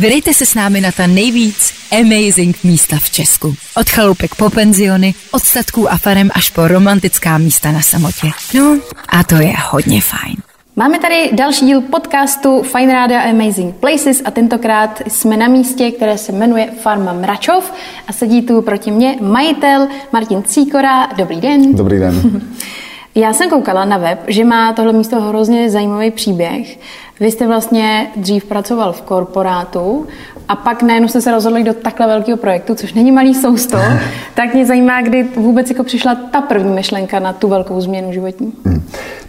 Vydejte se s námi na ta nejvíc amazing místa v Česku. Od chaloupek po penziony, od statků a farem až po romantická místa na samotě. No a to je hodně fajn. Máme tady další díl podcastu Fine Rádia Amazing Places a tentokrát jsme na místě, které se jmenuje Farma Mračov a sedí tu proti mně majitel Martin Cíkora. Dobrý den. Dobrý den. Já jsem koukala na web, že má tohle místo hrozně zajímavý příběh. Vy jste vlastně dřív pracoval v korporátu a pak najednou jste se rozhodli do takhle velkého projektu, což není malý sousto. tak mě zajímá, kdy vůbec jako přišla ta první myšlenka na tu velkou změnu životní. Hmm.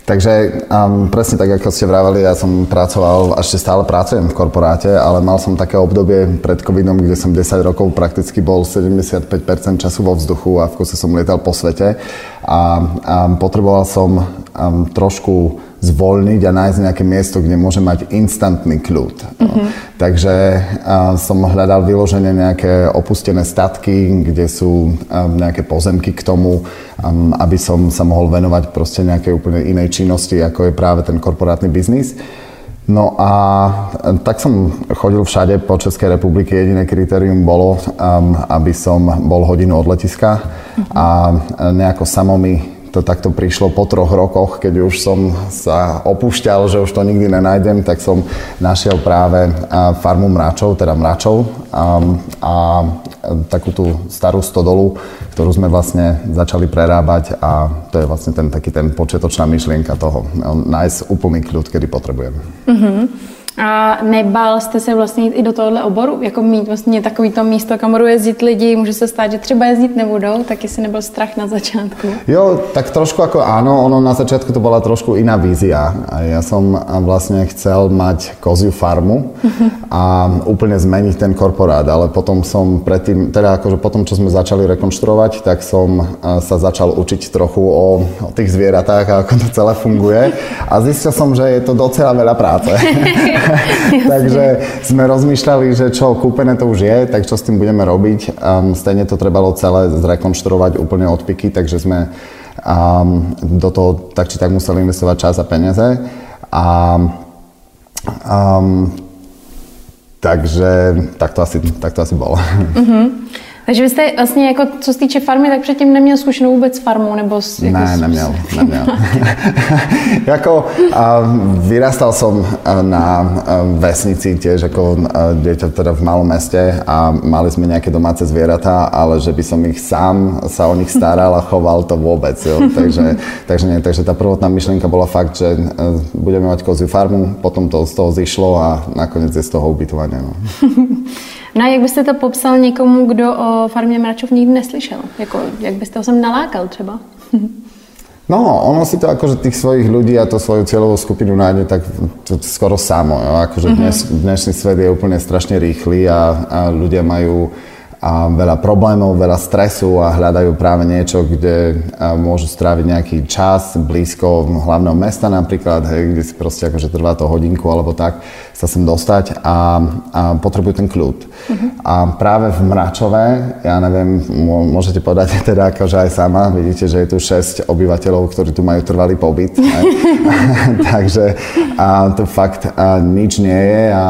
Takže um, presne tak, ako ste vraveli, ja som pracoval, ešte stále pracujem v korporáte, ale mal som také obdobie pred covidom, kde som 10 rokov prakticky bol 75% času vo vzduchu a v kuse som lietal po svete a um, potreboval som um, trošku zvolniť a nájsť nejaké miesto, kde môže mať instantný kľud. Mm-hmm. Takže som hľadal vyloženie nejaké opustené statky, kde sú nejaké pozemky k tomu, aby som sa mohol venovať proste nejakej úplne inej činnosti, ako je práve ten korporátny biznis. No a tak som chodil všade po Českej republike. Jediné kritérium bolo, um, aby som bol hodinu od letiska mm-hmm. a nejako samo mi to takto prišlo po troch rokoch, keď už som sa opúšťal, že už to nikdy nenájdem, tak som našiel práve farmu mračov, teda mračov a, a takú tú starú stodolu, ktorú sme vlastne začali prerábať a to je vlastne ten taký ten počiatočná myšlienka toho, nájsť úplný kľud, kedy potrebujem. Mm-hmm. A nebál jste se vlastně jít i do tohohle oboru? Jako mít vlastně takový to místo, kam budou jezdit lidi, může se stát, že třeba jezdit nebudou, tak jestli nebyl strach na začátku? Jo, tak trošku ako áno, ono na začiatku to bola trošku iná vízia. Ja som vlastne chcel mať koziu farmu a úplne zmeniť ten korporát, ale potom som predtým, teda akože potom, čo sme začali rekonštruovať, tak som sa začal učiť trochu o, o tých zvieratách a ako to celé funguje a zistil som, že je to docela veľa práce. Takže sme rozmýšľali, že čo, kúpené to už je, tak čo s tým budeme robiť. Um, stejne to trebalo celé zrekonštruovať úplne od piky, takže sme um, do toho tak či tak museli investovať čas a peniaze. A um, takže tak to asi, tak to asi bolo. Mm-hmm. Takže vy jste vlastně jako, co se týče farmy, tak předtím neměl zkušenou vůbec s farmou, nebo jako Ne, neměl, neměl. jako a, vyrastal som na vesnici tiež ako dieťa teda v malom meste a mali sme nejaké domáce zvieratá, ale že by som ich sám sa o nich staral a choval, to vôbec. Jo. Takže, takže, nie, takže tá prvotná myšlienka bola fakt, že budeme mať koziu farmu, potom to z toho zišlo a nakoniec je z toho ubytovanie. No. No a jak byste to popsal někomu, kdo o farmě mračov nikdy neslyšel? Jako, jak byste ho sem nalákal třeba? No, ono si to akože tých svojich ľudí a to svoju cieľovú skupinu nájde tak to skoro samo. Jo? Akože mhm. dnes, dnešný svet je úplne strašne rýchly a, a ľudia majú a veľa problémov, veľa stresu a hľadajú práve niečo, kde môžu stráviť nejaký čas blízko hlavného mesta napríklad, hej, kde si proste akože trvá to hodinku alebo tak sa sem dostať a, a potrebujú ten kľud. Uh-huh. A práve v Mračove, ja neviem, môžete povedať teda akože aj sama, vidíte, že je tu 6 obyvateľov, ktorí tu majú trvalý pobyt. Takže a to fakt a nič nie je a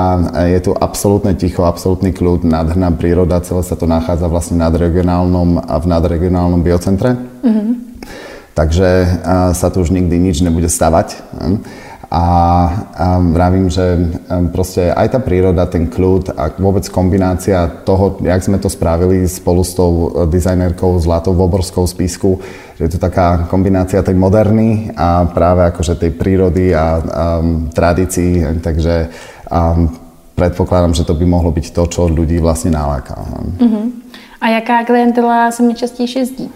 je tu absolútne ticho, absolútny kľud, nádherná príroda, celé sa to nachádza vlastne nadregionálnom, v nadregionálnom biocentre. Mm-hmm. Takže sa tu už nikdy nič nebude stavať. A, a vravím, že proste aj tá príroda, ten kľud a vôbec kombinácia toho, jak sme to spravili spolu s tou dizajnerkou Zlatou Voborskou z Písku, že je to taká kombinácia tej moderny a práve akože tej prírody a, a tradícií, takže a, predpokladám, že to by mohlo byť to, čo ľudí vlastne naláka. Uh-huh. A jaká klientela sa mi častejšie jezdí?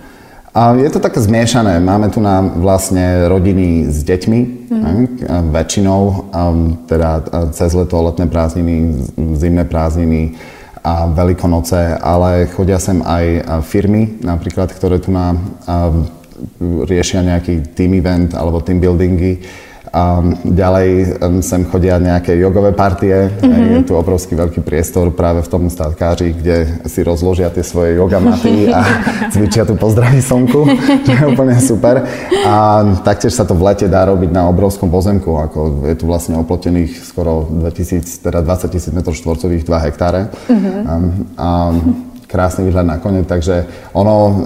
A je to také zmiešané. Máme tu na vlastne rodiny s deťmi, mm-hmm. väčšinou, teda cez leto, letné prázdniny, zimné prázdniny a veľkonoce, ale chodia sem aj firmy, napríklad, ktoré tu na riešia nejaký team event alebo team buildingy A ďalej sem chodia nejaké jogové partie. Mm-hmm. Je tu obrovský veľký priestor práve v tom statkáři, kde si rozložia tie svoje yogamaty a cvičia tu pozdraví slnku, čo je úplne super. A taktiež sa to v lete dá robiť na obrovskom pozemku, ako je tu vlastne oplotených skoro 2000, teda 20 tisíc m štvorcových, 2 hektáre. Mm-hmm. A, a krásny výhľad na kone, takže ono,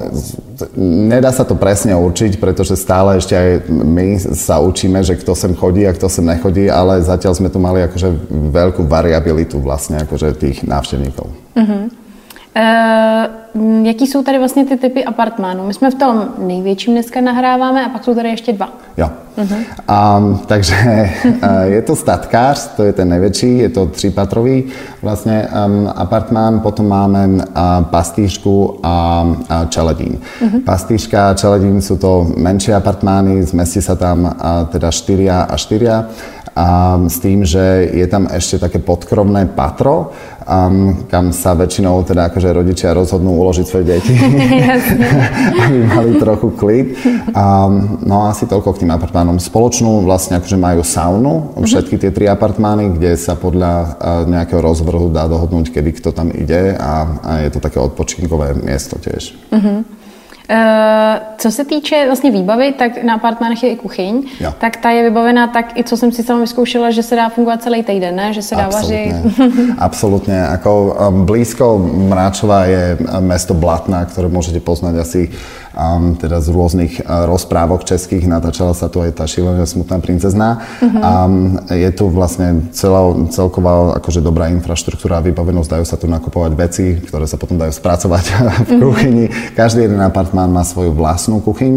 nedá sa to presne určiť, pretože stále ešte aj my sa učíme, že kto sem chodí a kto sem nechodí, ale zatiaľ sme tu mali akože veľkú variabilitu vlastne akože tých návštevníkov. Uh-huh. Uh, jaký jsou tady vlastně ty typy apartmánů? My jsme v tom největším dneska nahráváme a pak jsou tady ještě dva. Jo. Uh-huh. Um, takže uh, je to statkář, to je ten největší, je to třípatrový vlastně um, apartmán, potom máme uh, pastýřku a, a čeledín. Uh-huh. Pastýřka a čeledín sú to menšie apartmány, zmestí sa tam uh, teda štyria a štyria a s tým, že je tam ešte také podkrovné patro, um, kam sa väčšinou teda akože rodičia rozhodnú uložiť svoje deti, aby mali trochu klid. Um, no asi toľko k tým apartmánom. Spoločnú vlastne akože majú saunu, mhm. všetky tie tri apartmány, kde sa podľa uh, nejakého rozvrhu dá dohodnúť, kedy kto tam ide a, a je to také odpočinkové miesto tiež. Uh-huh. Eh, co se týče vlastně výbavy, tak na apartmánech je i kuchyň, jo. tak ta je vybavená tak, i co jsem si sama vyzkoušela, že se dá fungovat celý týden, ne? že se dá vařit. Absolutně. Ako blízko Mráčova je mesto Blatná, ktoré môžete poznať asi um, teda z rôznych uh, rozprávok českých. Natáčala sa tu aj tá šílená smutná princezná. Mm-hmm. Um, je tu vlastne celá, celková akože dobrá infraštruktúra a vybavenosť. Dajú sa tu nakupovať veci, ktoré sa potom dajú spracovať v kuchyni. Mm-hmm. Každý jeden apartmán má svoju vlastnú kuchyň,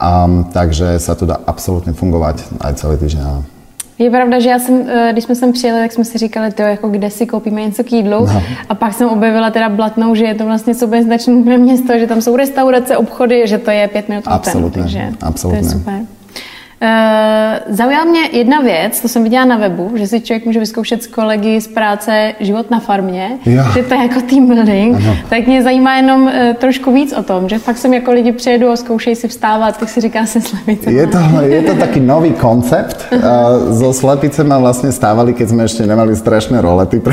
um, takže sa tu dá absolútne fungovať aj celý týždeň. Je pravda, že já jsem, eh, když jsme sem přijeli, tak jsme si říkali, to jako kde si koupíme něco k jídlu. No. A pak jsem objevila teda Blatnou, že je to vlastně soběznačné město, že tam jsou restaurace, obchody, že to je pět minut Absolutně, takže absolutně. to je super. Uh, zaujala mě jedna věc, to jsem viděla na webu, že si člověk může vyzkoušet s kolegy z práce život na farmě, jo. že to je jako team building, ano. tak mě zajímá jenom uh, trošku víc o tom, že fakt sem jako lidi přijedu a zkoušejí si vstávat, tak si říká se slepicema. Je to, je to taký nový koncept. So slepicema vlastne stávali, keď sme ešte nemali strašné rolety.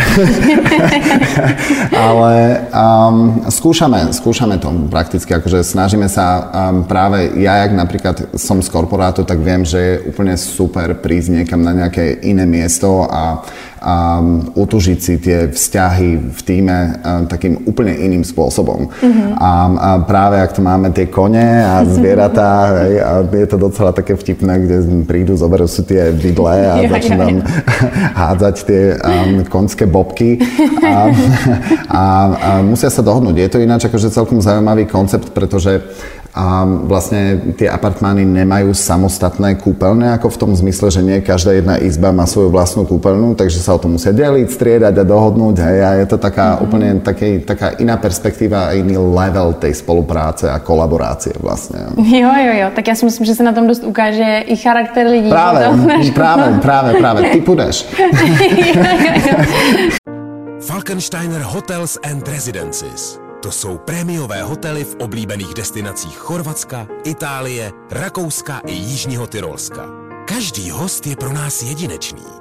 Ale um, skúšame, skúšame to prakticky, akože snažíme sa um, práve, ja jak napríklad som z korporátu, tak viem, že je úplne super prísť niekam na nejaké iné miesto a, a utužiť si tie vzťahy v týme takým úplne iným spôsobom. Mm-hmm. A, a práve ak tu máme tie kone a zvieratá, hej, a je to docela také vtipné, kde prídu, zoberú si tie vidle a ja, začnú tam ja, hádzať tie um, konské bobky a, a, a musia sa dohodnúť. Je to ináč akože celkom zaujímavý koncept, pretože a vlastne tie apartmány nemajú samostatné kúpeľne, ako v tom zmysle, že nie každá jedna izba má svoju vlastnú kúpeľnú, takže sa o to musia deliť, striedať a dohodnúť. Hej, a je to taká mm-hmm. úplne taký, taká iná perspektíva a iný level tej spolupráce a kolaborácie vlastne. Jo, jo, jo, tak ja si myslím, že sa na tom dosť ukáže i charakter lidí. Práve, práve, práve, práve, ty půjdeš. Falkensteiner Hotels and Residences to jsou prémiové hotely v oblíbených destinacích Chorvatska, Itálie, Rakouska i Jižního Tyrolska. Každý host je pro nás jedinečný.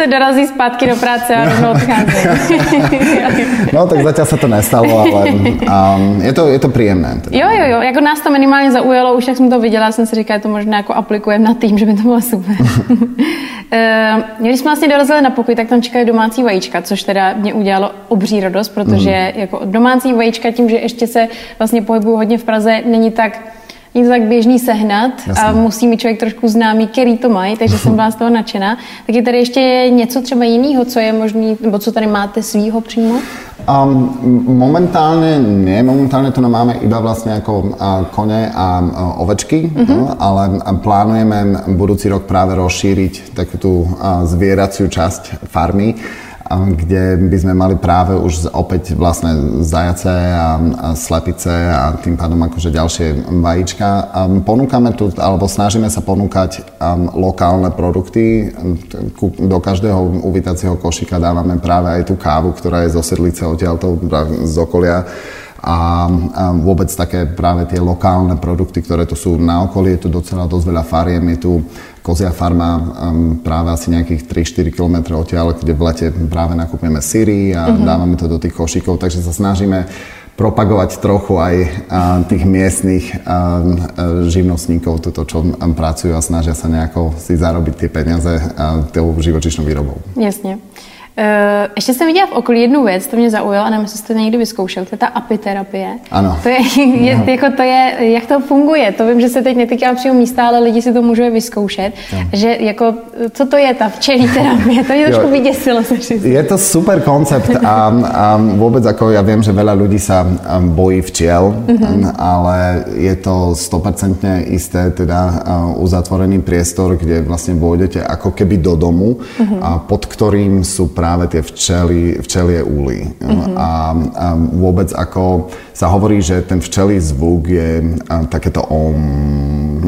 se dorazí zpátky do práce a rovnou odchází. no tak zatiaľ sa to nestalo, ale um, je, to, je to príjemné. Teda. Jo, jo, jo, jako nás to minimálně zaujalo, už jak jsem to viděla, jsem si říkala, to možná jako aplikujeme na tým, že by to bylo super. uh, když jsme vlastně dorazili na pokoj, tak tam čekali domácí vajíčka, což teda mě udělalo obří radost, protože mm. jako domácí vajíčka tím, že ještě se vlastně pohybuju hodně v Praze, není tak není to tak běžný sehnat Jasně. a musí mi člověk trošku známý, který to mají, takže jsem byla z toho nadšená. Tak je tady ještě něco třeba jiného, co je možný, nebo co tady máte svýho přímo? Um, momentálne nie, momentálne to máme iba vlastne ako uh, kone a uh, ovečky, uh-huh. no, ale plánujeme budúci rok práve rozšíriť takú tú uh, zvieraciu časť farmy kde by sme mali práve už opäť vlastne zajace a, slepice a tým pádom akože ďalšie vajíčka. Ponúkame tu, alebo snažíme sa ponúkať lokálne produkty. Do každého uvítacieho košíka dávame práve aj tú kávu, ktorá je zo Sedlice odtiaľto z okolia a, a vôbec také práve tie lokálne produkty, ktoré tu sú na okolí, je tu docela dosť veľa fariem, je tu kozia farma um, práve asi nejakých 3-4 km odtiaľ, kde v lete práve nakúpime syry a uh-huh. dávame to do tých košíkov, takže sa snažíme propagovať trochu aj a, tých miestnych a, a, živnostníkov, toto, čo a, pracujú a snažia sa nejako si zarobiť tie peniaze a, tou živočišnou výrobou. Jasne. Uh, ještě jsem viděla v okolí jednu věc, to mě zaujalo a nevím, jestli jste někdy vyzkoušel, to je ta apiterapie. Ano. To je, je, no. jako to je, jak to funguje, to vím, že se teď netýká přímo místa, ale lidi si to můžou vyzkoušet, no. že jako, co to je ta včelí terapie, to mě trošku vyděsilo. Je to super koncept a, a vůbec jako já vím, že veľa ľudí sa bojí včiel, mm-hmm. ale je to 100% isté, teda uzatvorený priestor, kde vlastne vôjdete ako keby do domu, mm-hmm. a pod ktorým sú práve tie včely, včelie úly. Mm-hmm. A, a vôbec ako sa hovorí, že ten včelý zvuk je takéto om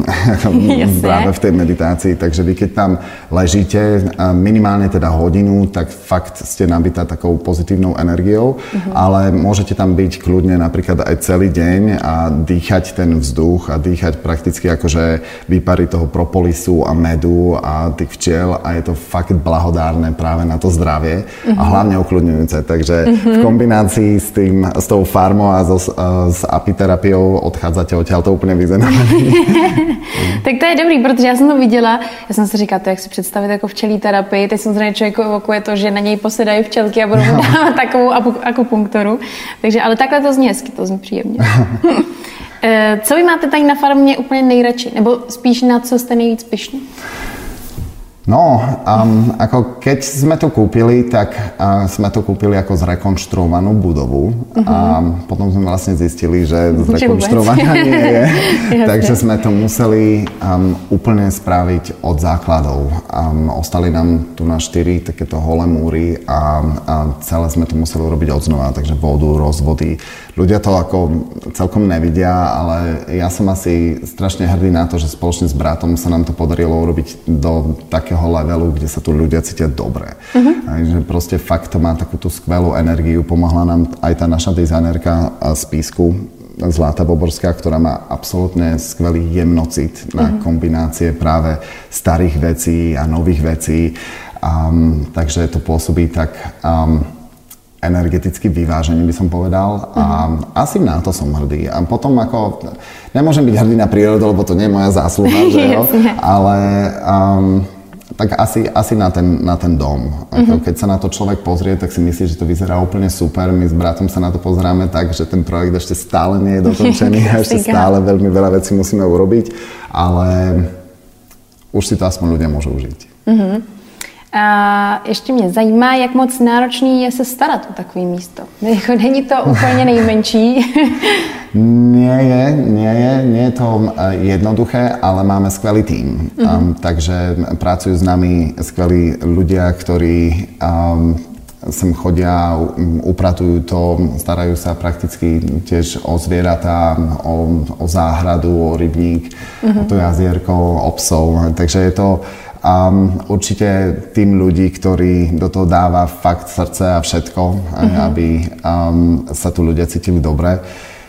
práve v tej meditácii. Takže vy keď tam ležíte minimálne teda hodinu, tak fakt ste nabitá takou pozitívnou energiou, mm-hmm. ale môžete tam byť kľudne napríklad aj celý deň a dýchať ten vzduch a dýchať prakticky akože výpary toho propolisu a medu a tých včiel a je to fakt blahodárne práve na to zdravie uh-huh. a mhm. hlavne ukludňujúce. Takže uh-huh. v kombinácii s, tým, s tou farmou a so, s apiterapiou odchádzate odtiaľ to úplne vyzenovaný. tak to je dobrý, protože já jsem to viděla, já jsem si říkala, to jak si představit jako včelí terapii, teď samozřejmě člověk evokuje to, že na něj posedají včelky a budou mu dávat takovou akupunkturu. Takže, ale takhle to zní hezky, to zní příjemně. Eh, co vy máte tady na farmě úplně nejradši? Nebo spíš na co jste nejvíc pyšní? No, um, ako keď sme to kúpili, tak uh, sme to kúpili ako zrekonštruovanú budovu uh-huh. a mhm. potom sme vlastne zistili, že zrekonštruovaná nie je. takže sme to museli um, úplne spraviť od základov. Um, ostali nám tu na štyri takéto holé múry a, a celé sme to museli urobiť od znova, takže vodu, rozvody. Ľudia to ako celkom nevidia, ale ja som asi strašne hrdý na to, že spoločne s bratom sa nám to podarilo urobiť do takého takého levelu, kde sa tu ľudia cítia dobre. Uh-huh. že proste fakt to má takú tú skvelú energiu. Pomohla nám aj tá naša dizajnerka z Písku, Zlata Boborská, ktorá má absolútne skvelý jemnocit na uh-huh. kombinácie práve starých vecí a nových vecí. Um, takže to pôsobí tak um, energeticky vyváženie, by som povedal. A uh-huh. asi na to som hrdý. A potom ako, nemôžem byť hrdý na prírodu, lebo to nie je moja zásluha, že jo? Ale um, tak asi, asi na, ten, na ten dom. Ako mm-hmm. Keď sa na to človek pozrie, tak si myslí, že to vyzerá úplne super. My s bratom sa na to pozeráme tak, že ten projekt ešte stále nie je dokončený a ešte stále veľmi veľa vecí musíme urobiť, ale už si to aspoň ľudia môžu užiť. Mm-hmm. A ještě mě zajímá, jak moc náročný je se starat o takové místo. Není to úplně nejmenší. Nie je, nie je, nie je to jednoduché, ale máme skvelý tým. Uh-huh. Um, takže pracujú s nami skvelí ľudia, ktorí um, sem chodia, upratujú to, starajú sa prakticky tiež o zvieratá, o, o záhradu, o rybník, uh-huh. o to jazierko, o psov. Takže je to um, určite tým ľudí, ktorí do toho dáva fakt srdce a všetko, uh-huh. aby um, sa tu ľudia cítili dobre.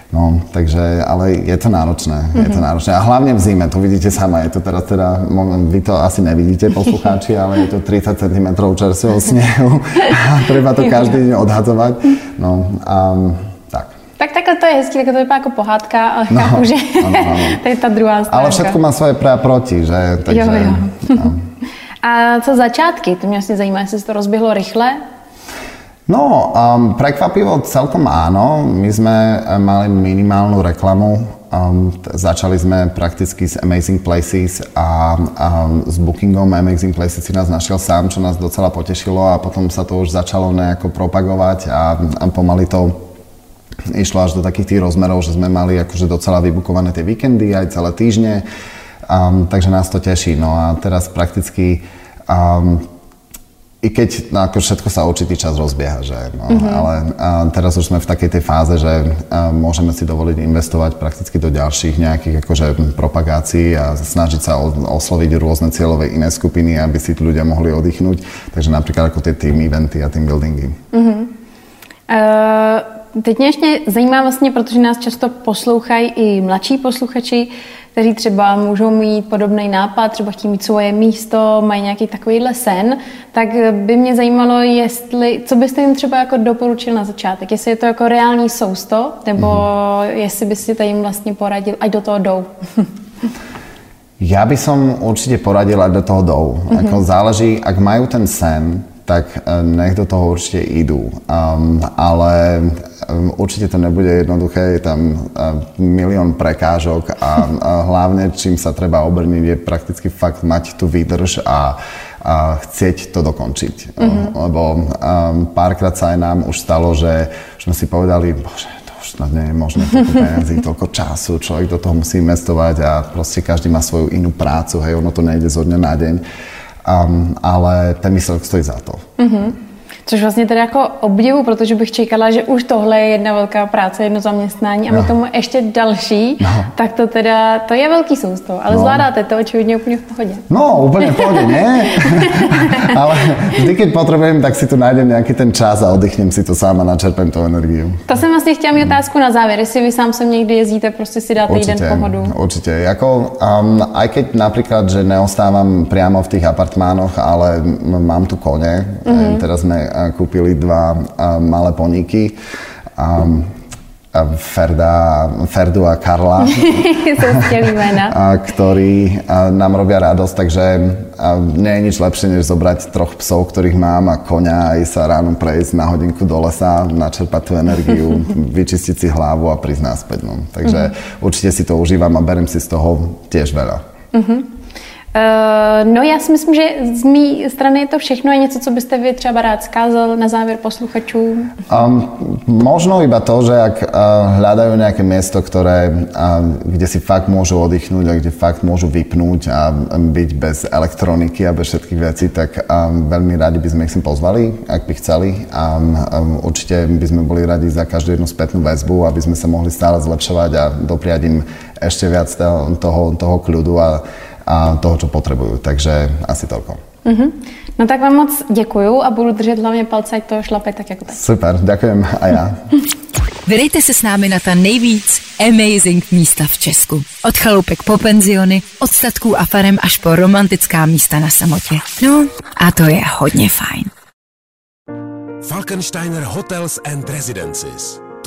No, takže, ale je to náročné, mm-hmm. je to mhm. náročné. A hlavne v zime, to vidíte sama, je to teraz teda, vy to asi nevidíte, poslucháči, ale je to 30 cm čerstvého snehu a treba to každý deň odhadzovať. No, um, tak. Tak takhle to je hezký, tak to vypadá jako pohádka, ale no, chápu, že ano, ano. to je ta druhá stránka. Ale všetko má svoje pre a proti, že? Takže, jo, jo. No. A co začátky? To mě asi zajímá, jestli to rozběhlo rychle, No, um, prekvapivo celkom áno. My sme eh, mali minimálnu reklamu. Um, začali sme prakticky s Amazing Places a um, s bookingom Amazing Places si nás našiel sám, čo nás docela potešilo a potom sa to už začalo nejako propagovať a, a pomaly to išlo až do takých tých rozmerov, že sme mali akože docela vybukované tie víkendy aj celé týždne. Um, takže nás to teší. No a teraz prakticky um, i keď no, ako všetko sa určitý čas rozbieha, že, no, mm-hmm. ale a teraz už sme v takej tej fáze, že a, môžeme si dovoliť investovať prakticky do ďalších nejakých akože propagácií a snažiť sa o, osloviť rôzne cieľové iné skupiny, aby si ľudia mohli oddychnúť. Takže napríklad ako tie team eventy a team buildingy. Mm-hmm. Uh, teď mě ještě zajímá vlastně, protože nás často poslouchají i mladší posluchači, kteří třeba můžou mít podobný nápad, třeba chtí mít svoje místo, mají nějaký takovýhle sen, tak by mě zajímalo, jestli, co byste jim třeba jako doporučil na začátek, jestli je to jako reální sousto, nebo mm-hmm. jestli byste jim vlastně poradil, ať do toho jdou. Ja by som určite poradil, ať do toho jdou. Mm-hmm. Ako záleží, ak majú ten sen, tak e, nech do toho určite idú. Um, ale určite to nebude jednoduché, je tam uh, milión prekážok a, hlavne, čím sa treba obrniť, je prakticky fakt mať tú výdrž a, a chcieť to dokončiť. Mm-hmm. Lebo um, párkrát sa aj nám už stalo, že už sme si povedali, bože, snad nie je možné toľko peniazí, toľko času, človek do toho musí investovať a proste každý má svoju inú prácu, hej, ono to nejde zo dňa na deň, um, ale ten výsledok stojí za to. Mm-hmm. Což vlastně teda jako obdivu, protože bych čekala, že už tohle je jedna velká práce, jedno zaměstnání a my tomu ještě další, no. tak to teda, to je velký sousto, ale no. zvládáte to očividně úplně v pohodě. No, úplně v pohodě, ne? ale vždy, keď potrebujem, tak si tu najdem nějaký ten čas a oddychnem si to sám a načerpem tu energiu. To jsem vlastně chtěla mít otázku na závěr, jestli vy sám sem někdy jezdíte, prostě si dáte určite, jeden pohodu. Určite, jako, um, aj keď napríklad, že neostávam priamo v tých apartmánoch, ale mám tu kone, mm-hmm. teraz sme kúpili dva malé poníky. Ferda, Ferdu a Karla, a, ktorí a, nám robia radosť, takže a, nie je nič lepšie, než zobrať troch psov, ktorých mám a konia aj sa ráno prejsť na hodinku do lesa, načerpať tú energiu, vyčistiť si hlavu a prísť náspäť. No. Takže uh-huh. určite si to užívam a berem si z toho tiež veľa. Uh, no já si myslím, že z mé strany je to všechno. Je něco, co byste vy třeba rád skázal na závěr posluchačům? Um, možno iba to, že ak uh, hľadajú nejaké miesto, ktoré, uh, kde si fakt môžu oddychnúť a kde fakt môžu vypnúť a byť bez elektroniky a bez všetkých vecí, tak um, veľmi radi by sme ich sem pozvali, ak by chceli. A um, určite by sme boli radi za každú jednu spätnú väzbu, aby sme sa mohli stále zlepšovať a dopriať im ešte viac toho, toho, toho kľudu a a toho, čo potrebujú. Takže asi toľko. Mm-hmm. No tak vám moc děkuju a budu držet hlavně palce, ať to šlape tak jako tak. Super, ďakujem a já. Vydejte se s námi na ta nejvíc amazing místa v Česku. Od chalupek po penziony, od statků a farem až po romantická místa na samotě. No a to je hodně fajn. Falkensteiner Hotels and Residences